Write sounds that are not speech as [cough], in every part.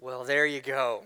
Well, there you go.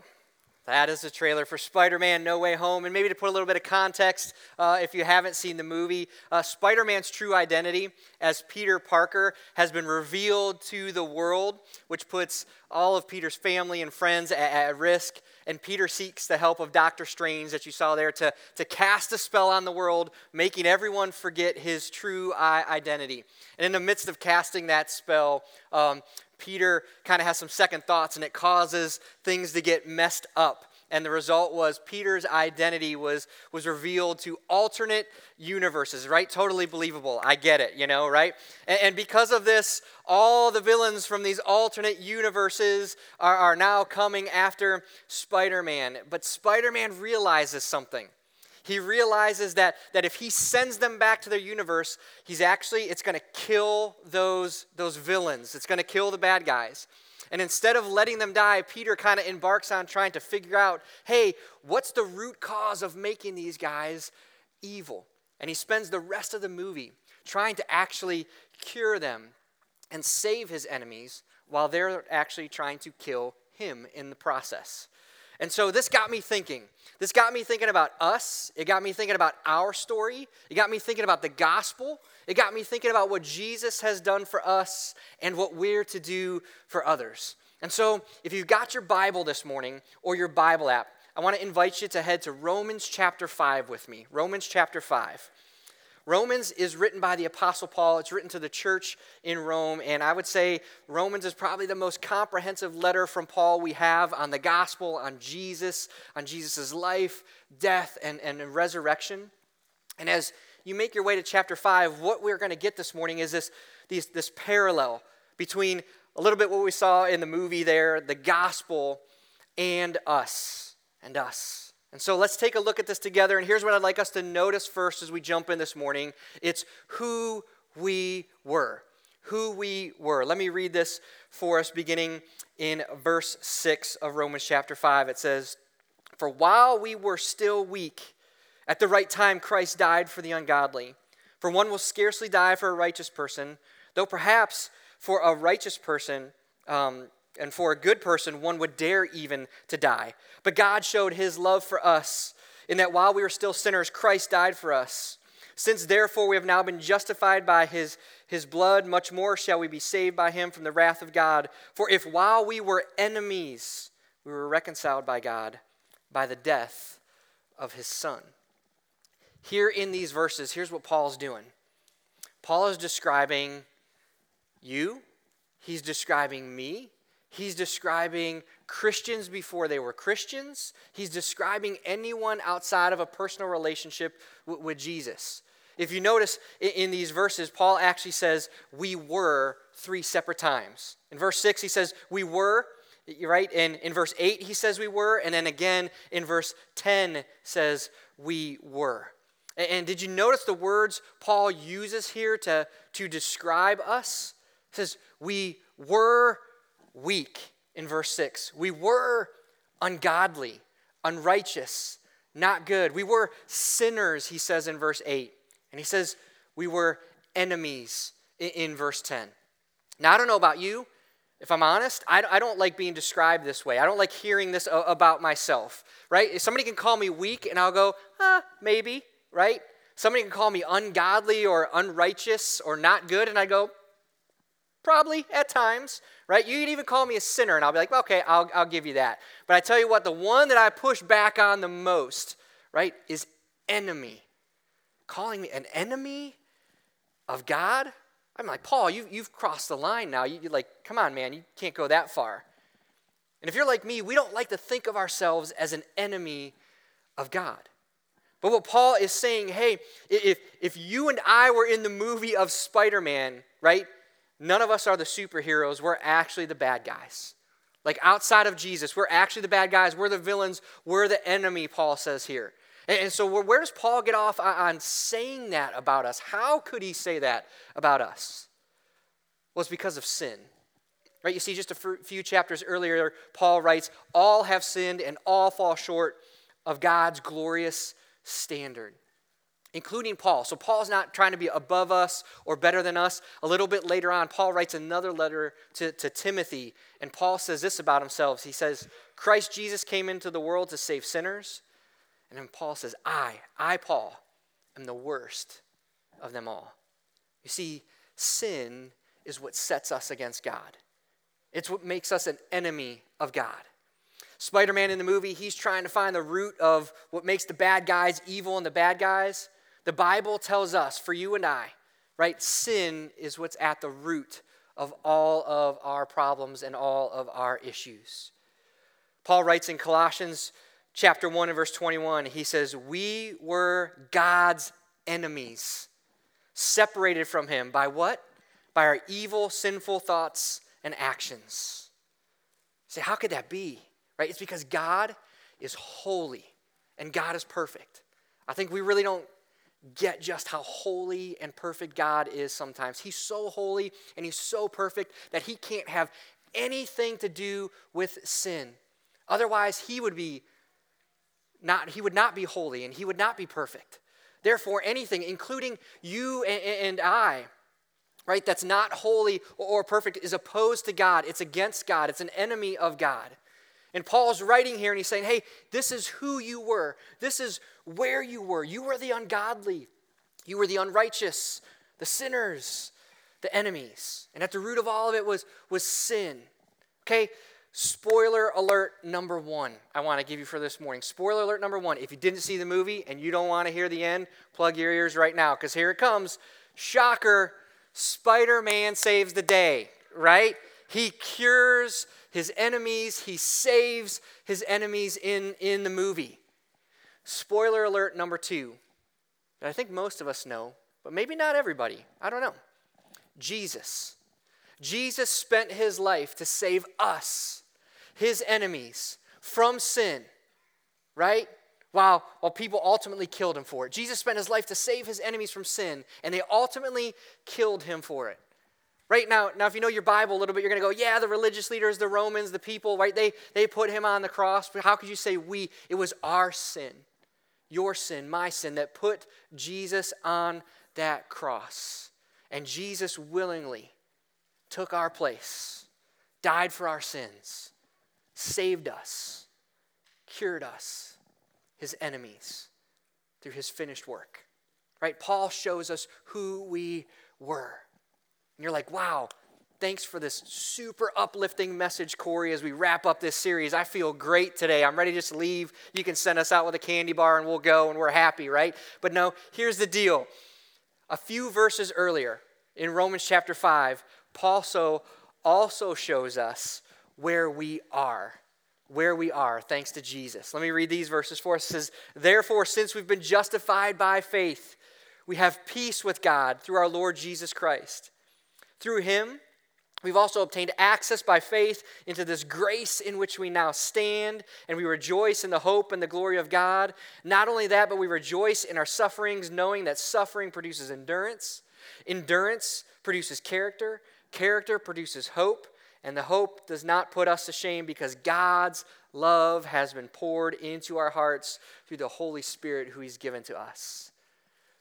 That is the trailer for Spider Man No Way Home. And maybe to put a little bit of context, uh, if you haven't seen the movie, uh, Spider Man's true identity as Peter Parker has been revealed to the world, which puts all of Peter's family and friends at, at risk. And Peter seeks the help of Doctor Strange, that you saw there, to, to cast a spell on the world, making everyone forget his true identity. And in the midst of casting that spell, um, Peter kind of has some second thoughts and it causes things to get messed up. And the result was Peter's identity was, was revealed to alternate universes, right? Totally believable. I get it, you know, right? And, and because of this, all the villains from these alternate universes are, are now coming after Spider Man. But Spider Man realizes something he realizes that, that if he sends them back to their universe, he's actually, it's going to kill those, those villains. It's going to kill the bad guys. And instead of letting them die, Peter kind of embarks on trying to figure out hey, what's the root cause of making these guys evil? And he spends the rest of the movie trying to actually cure them and save his enemies while they're actually trying to kill him in the process. And so this got me thinking. This got me thinking about us. It got me thinking about our story. It got me thinking about the gospel. It got me thinking about what Jesus has done for us and what we're to do for others. And so, if you've got your Bible this morning or your Bible app, I want to invite you to head to Romans chapter 5 with me. Romans chapter 5. Romans is written by the Apostle Paul. It's written to the church in Rome. And I would say Romans is probably the most comprehensive letter from Paul we have on the gospel, on Jesus, on Jesus' life, death, and, and resurrection. And as you make your way to chapter 5, what we're going to get this morning is this, these, this parallel between a little bit what we saw in the movie there, the gospel, and us. And us. And so let's take a look at this together. And here's what I'd like us to notice first as we jump in this morning it's who we were. Who we were. Let me read this for us beginning in verse 6 of Romans chapter 5. It says, For while we were still weak, at the right time Christ died for the ungodly. For one will scarcely die for a righteous person, though perhaps for a righteous person, um, and for a good person, one would dare even to die. But God showed his love for us in that while we were still sinners, Christ died for us. Since therefore we have now been justified by his, his blood, much more shall we be saved by him from the wrath of God. For if while we were enemies, we were reconciled by God by the death of his Son. Here in these verses, here's what Paul's doing Paul is describing you, he's describing me, He's describing Christians before they were Christians. He's describing anyone outside of a personal relationship with, Jesus. If you notice in, in these verses, Paul actually says, We were three separate times. In verse 6, he says, We were, right? And in verse 8, he says, We were. And then again in verse 10 says, We were. And, and did you notice the words Paul uses here to, to describe us? He says, We were weak in verse 6. We were ungodly, unrighteous, not good. We were sinners, he says in verse 8. And he says we were enemies in, verse 10. Now, I don't know about you. If I'm honest, I, I don't like being described this way. I don't like hearing this about myself, right? If somebody can call me weak and I'll go, ah, maybe, right? Somebody can call me ungodly or unrighteous or not good, and I go, Probably at times, right? You can even call me a sinner, and I'll be like, okay, I'll, I'll give you that. But I tell you what, the one that I push back on the most, right, is enemy. Calling me an enemy of God? I'm like, Paul, you, you've crossed the line now. You, are like, come on, man, you can't go that far. And if you're like me, we don't like to think of ourselves as an enemy of God. But what Paul is saying, hey, if, if you and I were in the movie of Spider Man, right? None of us are the superheroes. We're actually the bad guys. Like outside of Jesus, we're actually the bad guys. We're the villains. We're the enemy, Paul says here. And, so, where does Paul get off on saying that about us? How could he say that about us? Well, it's because of sin. Right? You see, just a few chapters earlier, Paul writes, All have sinned and all fall short of God's glorious standard. Including Paul. So Paul's not trying to be above us or better than us. A little bit later on, Paul writes another letter to, to Timothy, and Paul says this about himself. He says, Christ Jesus came into the world to save sinners. And then Paul says, I, I, Paul, am the worst of them all. You see, sin is what sets us against God. It's what makes us an enemy of God. Spider Man in the movie, he's trying to find the root of what makes the bad guys evil and the bad guys. The Bible tells us, for you and I, right, sin is what's at the root of all of our problems and all of our issues. Paul writes in Colossians chapter 1 and verse 21, he says, We were God's enemies, separated from him by what? By our evil, sinful thoughts and actions. say, how could that be? Right? It's because God is holy and God is perfect. I think we really don't get just how holy and perfect God is sometimes. He's so holy and he's so perfect that he can't have anything to do with sin. Otherwise, he would be not he would not be holy and he would not be perfect. Therefore, anything including you and, I right that's not holy or perfect is opposed to God. It's against God. It's an enemy of God. And Paul's writing here and he's saying, hey, this is who you were. This is where you were. You were the ungodly. You were the unrighteous, the sinners, the enemies. And at the root of all of it was, was sin. Okay? Spoiler alert number one, I want to give you for this morning. Spoiler alert number one. If you didn't see the movie and you don't want to hear the end, plug your ears right now because here it comes. Shocker Spider Man saves the day, right? He cures his enemies, he saves his enemies in, in the movie. Spoiler alert number two that I think most of us know, but maybe not everybody. I don't know. Jesus. Jesus spent his life to save us, his enemies, from sin, right? While, while people ultimately killed him for it. Jesus spent his life to save his enemies from sin, and they ultimately killed him for it. Right now, now if you know your Bible a little bit, you're going to go, yeah, the religious leaders, the Romans, the people, right? They, they put him on the cross. But how could you say we? It was our sin, your sin, my sin, that put Jesus on that cross. And Jesus willingly took our place, died for our sins, saved us, cured us, his enemies, through his finished work. Right? Paul shows us who we were. And you're like, wow, thanks for this super uplifting message, Corey, as we wrap up this series. I feel great today. I'm ready to just leave. You can send us out with a candy bar and we'll go and we're happy, right? But no, here's the deal. A few verses earlier in Romans chapter 5, Paul so also shows us where we are. Where we are, thanks to Jesus. Let me read these verses for us. It says, Therefore, since we've been justified by faith, we have peace with God through our Lord Jesus Christ. Through him, we've also obtained access by faith into this grace in which we now stand, and we rejoice in the hope and the glory of God. Not only that, but we rejoice in our sufferings, knowing that suffering produces endurance. Endurance produces character. Character produces hope. And the hope does not put us to shame because God's love has been poured into our hearts through the Holy Spirit who He's given to us.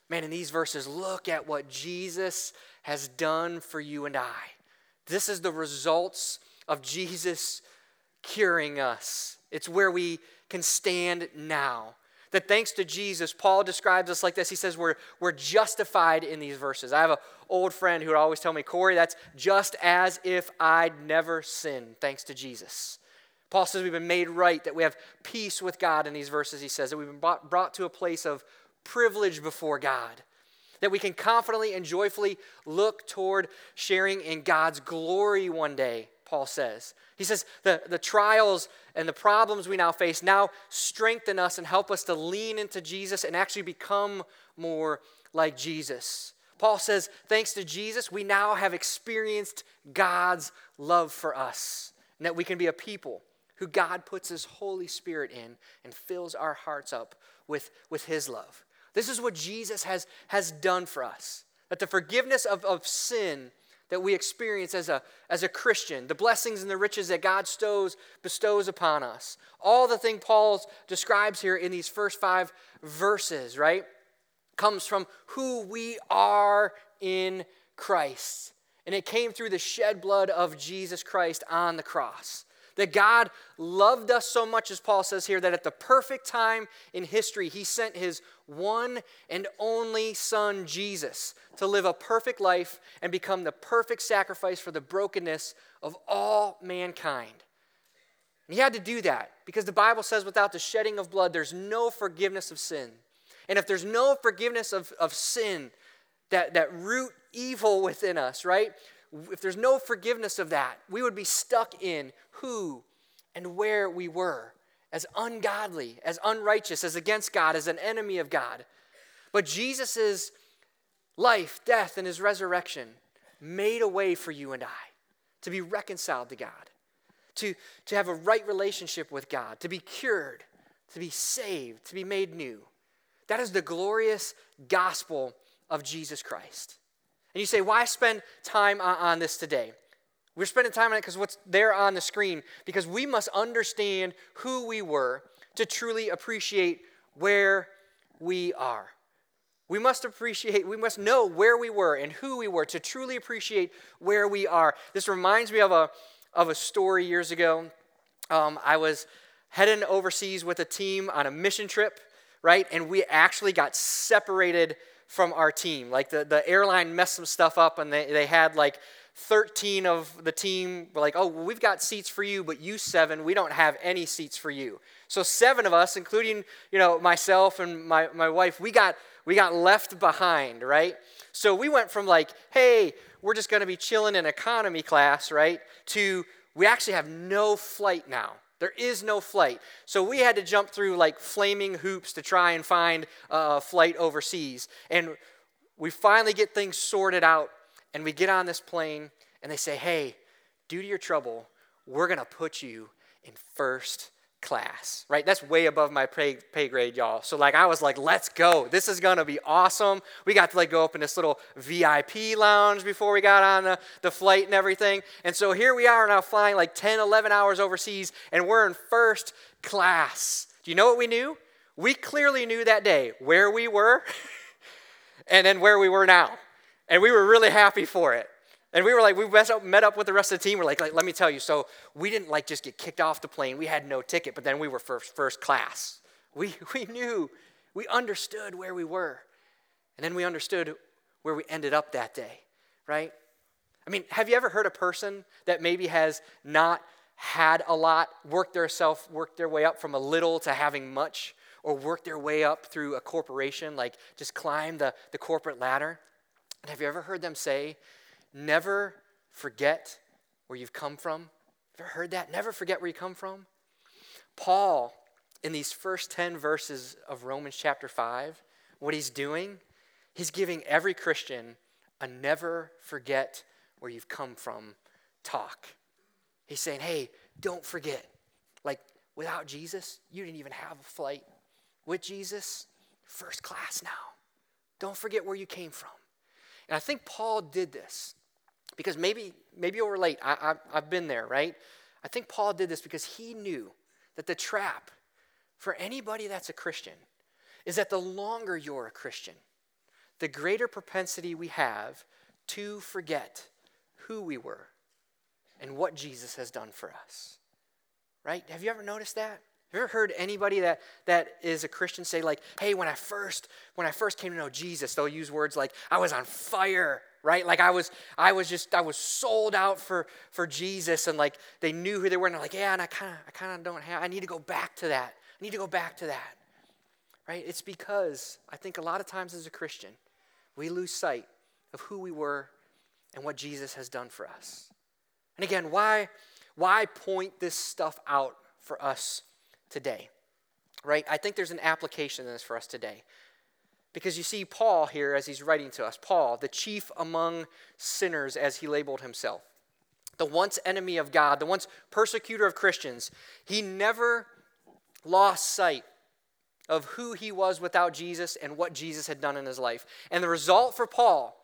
Man, in these verses, look at what Jesus has done for you and I. This is the results of Jesus curing us. It's where we can stand now. That thanks to Jesus, Paul describes us like this. He says we're, we're justified in these verses. I have an old friend who would always tell me, Corey, that's just as if I'd never sinned, thanks to Jesus. Paul says we've been made right, that we have peace with God in these verses. He says that we've been brought, brought to a place of privilege before God that we can confidently and joyfully look toward sharing in God's glory one day, Paul says. He says the, the trials and the problems we now face now strengthen us and help us to lean into Jesus and actually become more like Jesus. Paul says, thanks to Jesus, we now have experienced God's love for us, and that we can be a people who God puts His Holy Spirit in and fills our hearts up with, with His love. This is what Jesus has, has done for us. That the forgiveness of, of sin that we experience as a, as a Christian, the blessings and the riches that God stows, bestows upon us, all the thing Paul describes here in these first five verses, right? comes from who we are in Christ. And it came through the shed blood of Jesus Christ on the cross. That God loved us so much, as Paul says here, that at the perfect time in history, he sent his one and only Son, Jesus, to live a perfect life and become the perfect sacrifice for the brokenness of all mankind. And he had to do that because the Bible says without the shedding of blood, there's no forgiveness of sin. And if there's no forgiveness of, of sin, that, that root evil within us, right? If there's no forgiveness of that, we would be stuck in who and where we were as ungodly, as unrighteous, as against God, as an enemy of God. But Jesus' life, death, and his resurrection made a way for you and I to be reconciled to God, to, to have a right relationship with God, to be cured, to be saved, to be made new. That is the glorious gospel of Jesus Christ. And you say, why spend time uh, on this today? We're spending time on it because what's there on the screen, because we must understand who we were to truly appreciate where we are. We must appreciate, we must know where we were and who we were to truly appreciate where we are. This reminds me of a, of a story years ago. Um, I was heading overseas with a team on a mission trip, right? And we actually got separated from our team. Like the, the airline messed some stuff up and they, they had like 13 of the team were like, oh, well, we've got seats for you, but you seven, we don't have any seats for you. So seven of us, including, you know, myself and my, my wife, we got we got left behind, right? So we went from like, hey, we're just gonna be chilling in economy class, right? To we actually have no flight now. There is no flight. So we had to jump through like flaming hoops to try and find a flight overseas. And we finally get things sorted out and we get on this plane and they say, hey, due to your trouble, we're going to put you in first class, right? That's way above my pay, pay grade, y'all. So, like, I was like, let's go. This is going to be awesome. We got to, like, go up in this little VIP lounge before we got on the, the flight and everything. And so here we are now flying like 10, 11 hours overseas, and we're in first class. Do you know what we knew? We clearly knew that day where we were [laughs] and then where we were now. And we were really happy for it. And we were like, we met up with the rest of the team. We're like, let me tell you. So we didn't like just get kicked off the plane. We had no ticket, but then we were first, first class. We, [laughs] we knew, we understood where we were. And then we understood where we ended up that day, right? I mean, have you ever heard a person that maybe has not had a lot, worked their self, worked their way up from a little to having much, or worked their way up through a corporation, like just climb the, the corporate ladder? And have you ever heard them say, Never forget where you've come from. Ever heard that? Never forget where you come from. Paul, in these first 10 verses of Romans chapter 5, what he's doing, he's giving every Christian a never forget where you've come from talk. He's saying, hey, don't forget. Like, without Jesus, you didn't even have a flight. With Jesus, first class now. Don't forget where you came from. And I think Paul did this because maybe, maybe you'll relate. I, I, I've been there, right? I think Paul did this because he knew that the trap for anybody that's a Christian is that the longer you're a Christian, the greater propensity we have to forget who we were and what Jesus has done for us. Right? Have you ever noticed that? Have you ever heard anybody that, that is a Christian say, like, hey, when I first when I first came to know Jesus, they'll use words like, I was on fire right? Like i was i was just i was sold out for for jesus and like they knew who they were and they're like yeah and i kind of i kind of don't have i need to go back to that. I need to go back to that right? It's because i think a lot of times as a christian we lose sight of who we were and what jesus has done for us. And again why why point this stuff out for us today right? I think there's an application in this for us today. Because you see, Paul here, as he's writing to us, Paul, the chief among sinners, as he labeled himself, the once enemy of God, the once persecutor of Christians, he never lost sight of who he was without Jesus and what Jesus had done in his life. And the result for Paul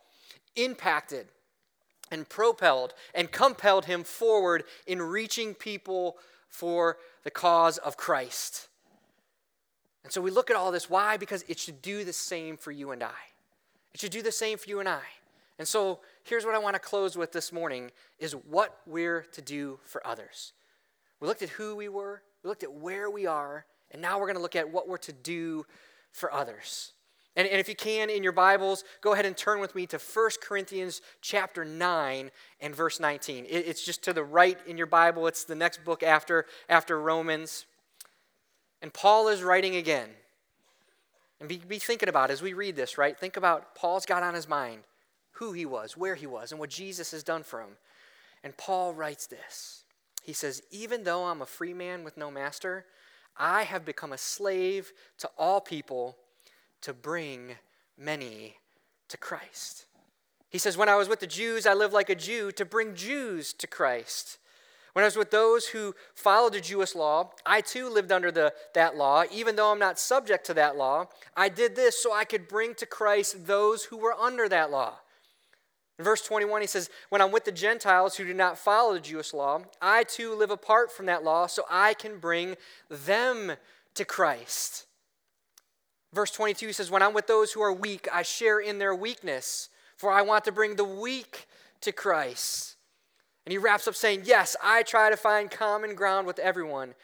impacted and propelled and compelled him forward in reaching people for the cause of Christ. And so we look at all this. Why? Because it should do the same for you and I. It should do the same for you and I. And so here's what I want to close with this morning is what we're to do for others. We looked at who we were, we looked at where we are, and now we're going to look at what we're to do for others. And, and if you can, in your Bibles, go ahead and turn with me to 1 Corinthians chapter 9 and verse 19. It, it's just to the right in your Bible. It's the next book after, after Romans. And Paul is writing again. And be, be thinking about as we read this, right? Think about Paul's got on his mind who he was, where he was, and what Jesus has done for him. And Paul writes this. He says, Even though I'm a free man with no master, I have become a slave to all people to bring many to Christ. He says, When I was with the Jews, I lived like a Jew to bring Jews to Christ. When I was with those who followed the Jewish law, I too lived under the, that law. Even though I'm not subject to that law, I did this so I could bring to Christ those who were under that law. In verse 21, he says, When I'm with the Gentiles who do not follow the Jewish law, I too live apart from that law so I can bring them to Christ. Verse 22 says, When I'm with those who are weak, I share in their weakness, for I want to bring the weak to Christ. And he wraps up saying, Yes, I try to find common ground with everyone,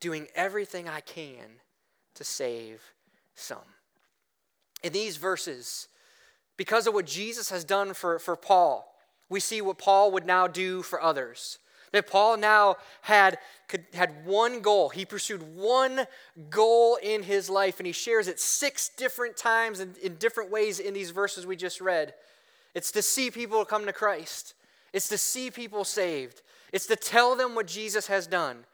doing everything I can to save some. In these verses, because of what Jesus has done for, for Paul, we see what Paul would now do for others. That Paul now had, could, had one goal. He pursued one goal in his life, and he shares it six different times in, in different ways in these verses we just read. It's to see people come to Christ, it's to see people saved, it's to tell them what Jesus has done.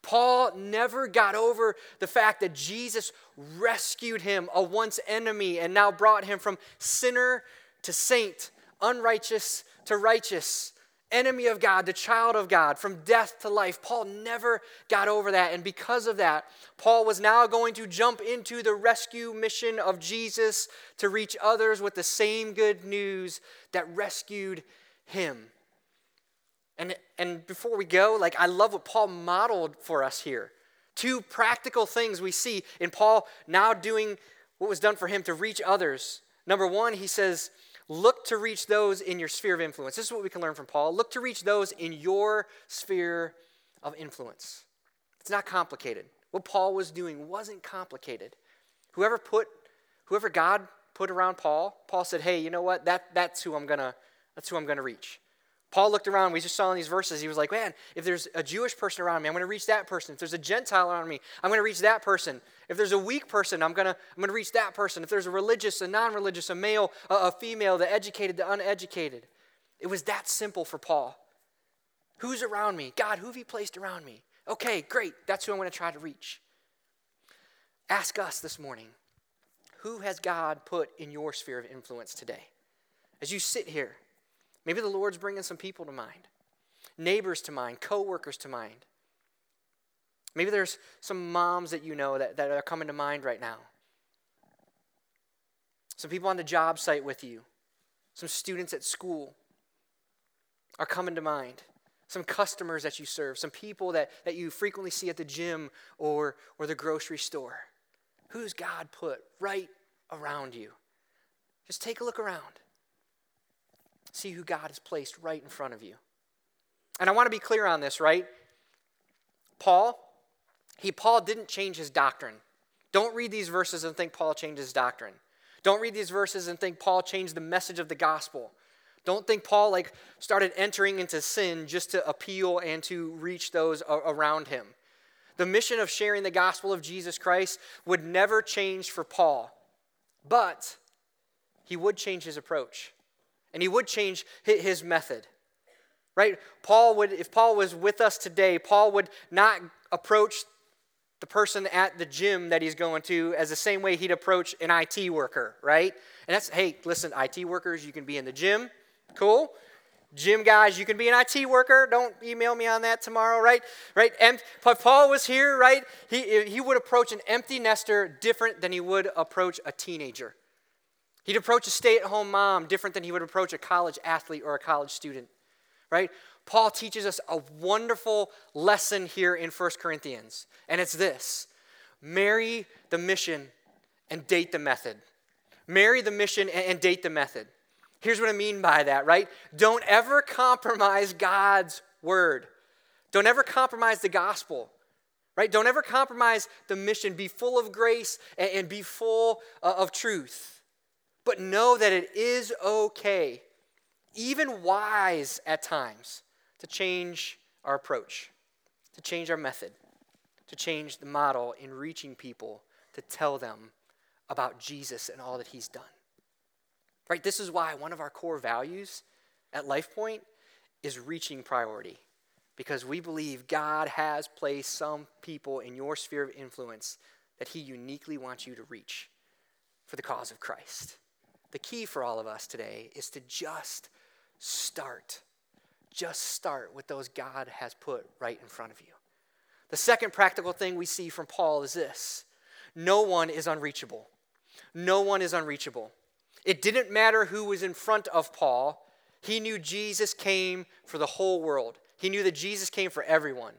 Paul never got over the fact that Jesus rescued him, a once enemy, and now brought him from sinner to saint, unrighteous to righteous, enemy of God the child of God, from death to life. Paul never got over that. And because of that, Paul was now going to jump into the rescue mission of Jesus to reach others with the same good news that rescued him. And, and before we go, like I love what Paul modeled for us here. Two practical things we see in Paul now doing what was done for him to reach others. Number one, he says, look to reach those in your sphere of influence. This is what we can learn from Paul. Look to reach those in your sphere of influence. It's not complicated. What Paul was doing wasn't complicated. Whoever put, whoever God put around Paul, Paul said, "Hey, you know what? That, that's who I'm gonna, that's who I'm gonna reach." Paul looked around, we just saw in these verses, he was like, man, if there's a Jewish person around me, I'm going to reach that person. If there's a Gentile around me, I'm going to reach that person. If there's a weak person, I'm going to, I'm to reach that person. If there's a religious, a non religious, a male, a, a female, the educated, the uneducated. It was that simple for Paul. Who's around me? God, who have you placed around me? Okay, great. That's who I'm going to try to reach. Ask us this morning who has God put in your sphere of influence today? As you sit here, Maybe the Lord's bringing some people to mind, neighbors to mind, coworkers to mind. Maybe there's some moms that you know that, that are coming to mind right now. Some people on the job site with you, some students at school are coming to mind. Some customers that you serve, some people that, that you frequently see at the gym or, or the grocery store. Who's God put right around you? Just take a look around. See who God has placed right in front of you. And I want to be clear on this, right? Paul, he Paul didn't change his doctrine. Don't read these verses and think Paul changed his doctrine. Don't read these verses and think Paul changed the message of the gospel. Don't think Paul like started entering into sin just to appeal and to reach those around him. The mission of sharing the gospel of Jesus Christ would never change for Paul. But he would change his approach and he would change his method. Right? Paul would, if Paul was with us today, Paul would not approach the person at the gym that he's going to as the same way he'd approach an IT worker, right? And that's, hey, listen, IT workers, you can be in the gym, cool. Gym guys, you can be an IT worker. Don't email me on that tomorrow, right? Right? And but Paul was here, right? He, he would approach an empty nester different than he would approach a teenager. He'd approach a stay at home mom different than he would approach a college athlete or a college student, right? Paul teaches us a wonderful lesson here in 1 Corinthians, and it's this marry the mission and date the method. Marry the mission and date the method. Here's what I mean by that, right? Don't ever compromise God's word. Don't ever compromise the gospel, right? Don't ever compromise the mission. Be full of grace and be full uh, of truth. But know that it is okay, even wise at times, to change our approach, to change our method, to change the model in reaching people, to tell them about Jesus and all that he's done. Right? This is why one of our core values at LifePoint is reaching priority. Because we believe God has placed some people in your sphere of influence that he uniquely wants you to reach for the cause of Christ. The key for all of us today is to just start. Just start with those God has put right in front of you. The second practical thing we see from Paul is this no one is unreachable. No one is unreachable. It didn't matter who was in front of Paul, he knew Jesus came for the whole world. He knew that Jesus came for everyone.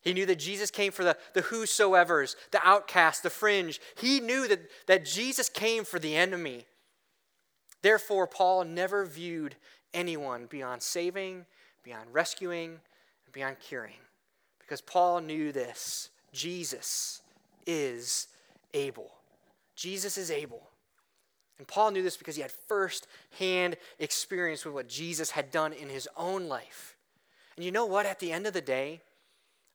He knew that Jesus came for the, the whosoever's, the outcast, the fringe. He knew that, that Jesus came for the enemy. Therefore, Paul never viewed anyone beyond saving, beyond rescuing, and beyond curing. Because Paul knew this Jesus is able. Jesus is able. And Paul knew this because he had first hand experience with what Jesus had done in his own life. And you know what? At the end of the day,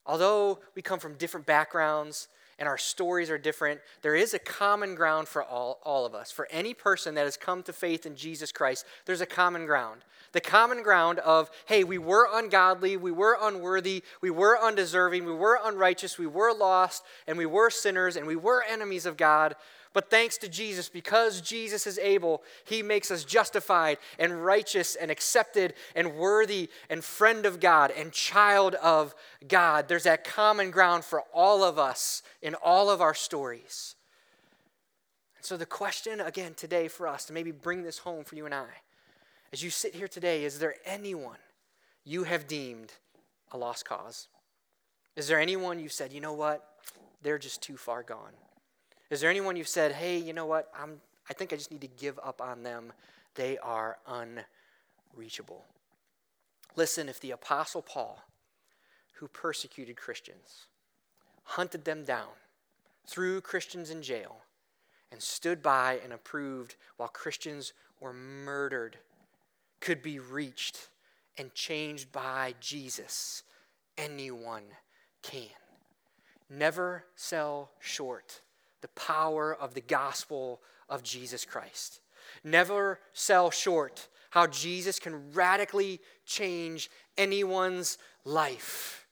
although we come from different backgrounds and our stories are different, there is a common ground for all, all of us. For any person that has come to faith in Jesus Christ, there's a common ground. The common ground of, hey, we were ungodly, we were unworthy, we were undeserving, we were unrighteous, we were lost, and we were sinners, and we were enemies of God. But thanks to Jesus, because Jesus is able, he makes us justified and righteous and accepted and worthy and friend of God and child of God. There's that common ground for all of us in all of our stories. And so, the question again today for us to maybe bring this home for you and I, as you sit here today, is there anyone you have deemed a lost cause? Is there anyone you've said, you know what, they're just too far gone? Is there anyone you've said, hey, you know what? I'm, I think I just need to give up on them. They are unreachable. Listen, if the Apostle Paul, who persecuted Christians, hunted them down, threw Christians in jail, and stood by and approved while Christians were murdered, could be reached and changed by Jesus, anyone can. Never sell short the power of the gospel of Jesus Christ. Never sell short how Jesus can radically change anyone's life.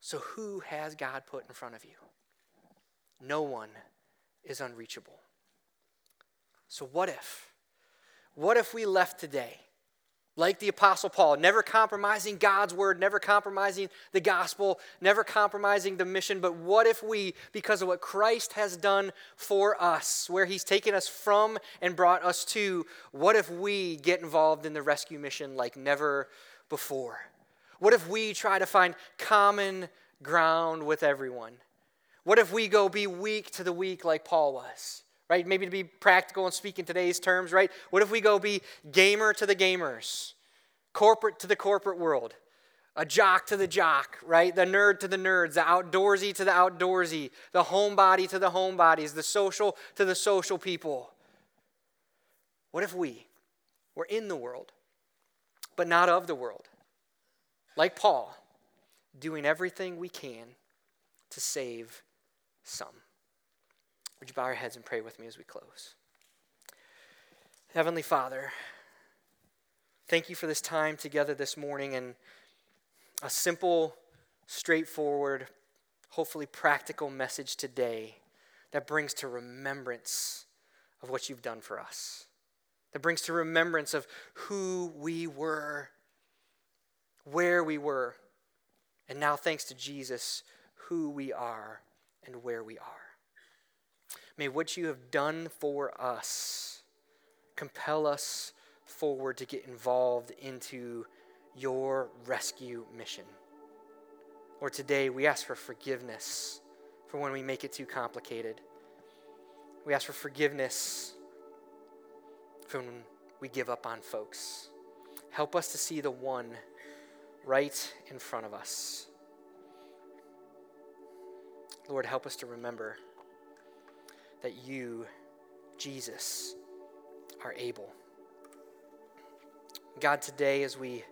So, who has God put in front of you? No one is unreachable. So, what if? What if we left today like the Apostle Paul, never compromising God's word, never compromising the gospel, never compromising the mission. But what if we, because of what Christ has done for us, where he's taken us from and brought us to, what if we get involved in the rescue mission like never before? What if we try to find common ground with everyone? What if we go be weak to the weak like Paul was? Right? Maybe to be practical and speak in today's terms, right? What if we go be gamer to the gamers, corporate to the corporate world, a jock to the jock, right? The nerd to the nerds, the outdoorsy to the outdoorsy, the homebody to the homebodies, the social to the social people. What if we were in the world, but not of the world? Like Paul, doing everything we can to save some. Would you bow your heads and pray with me as we close? Heavenly Father, thank you for this time together this morning and a simple, straightforward, hopefully practical message today that brings to remembrance of what you've done for us, that brings to remembrance of who we were, where we were, and now, thanks to Jesus, who we are and where we are. May what you have done for us compel us forward to get involved into your rescue mission. Lord, today we ask for forgiveness for when we make it too complicated. We ask for forgiveness for when we give up on folks. Help us to see the one right in front of us. Lord, help us to remember that you, Jesus, are able. God, today as we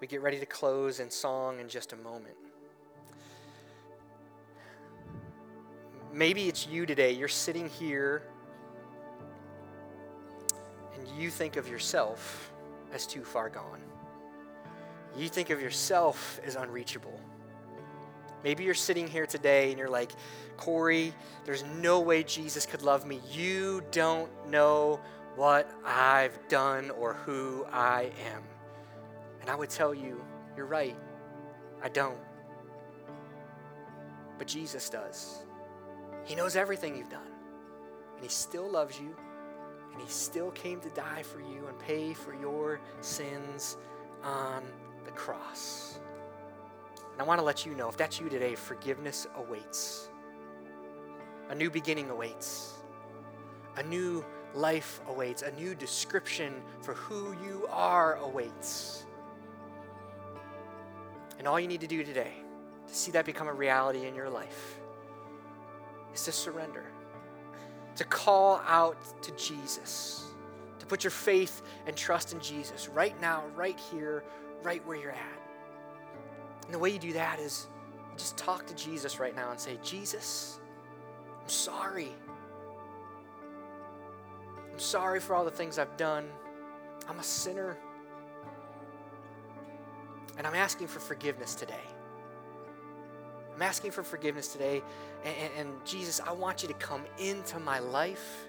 we get ready to close in song in just a moment. Maybe it's you today. You're sitting here and you think of yourself as too far gone. You think of yourself as unreachable. Maybe you're sitting here today and you're like, Corey, there's no way Jesus could love me. You don't know what I've done or who I am. And I would tell you, you're right. I don't. But Jesus does. He knows everything you've done. And He still loves you. And He still came to die for you and pay for your sins on the cross. And I want to let you know if that's you today, forgiveness awaits. A new beginning awaits. A new life awaits. A new description for who you are awaits. And all you need to do today to see that become a reality in your life is to surrender, to call out to Jesus, to put your faith and trust in Jesus right now, right here, right where you're at. And the way you do that is just talk to Jesus right now and say, Jesus, I'm sorry. I'm sorry for all the things I've done. I'm a sinner. And I'm asking for forgiveness today. I'm asking for forgiveness today. And, and, and, Jesus, I want you to come into my life.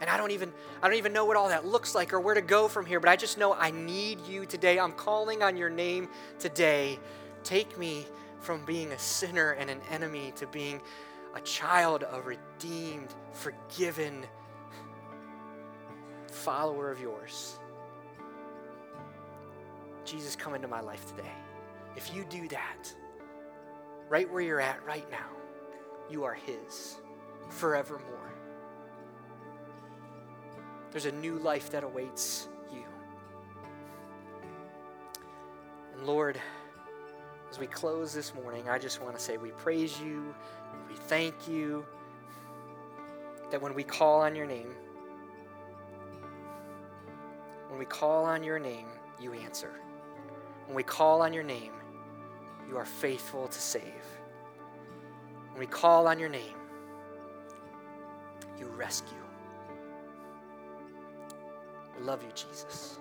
And I don't even I don't even know what all that looks like or where to go from here, but I just know I need you today. I'm calling on your name today. Take me from being a sinner and an enemy to being a child, a redeemed, forgiven follower of yours. Jesus, come into my life today. If you do that, right where you're at right now, you are His forevermore. There's a new life that awaits you. And Lord, as we close this morning, I just want to say we praise you, we thank you that when we call on your name, when we call on your name, you answer. When we call on your name, you are faithful to save. When we call on your name, you rescue. We love you, Jesus.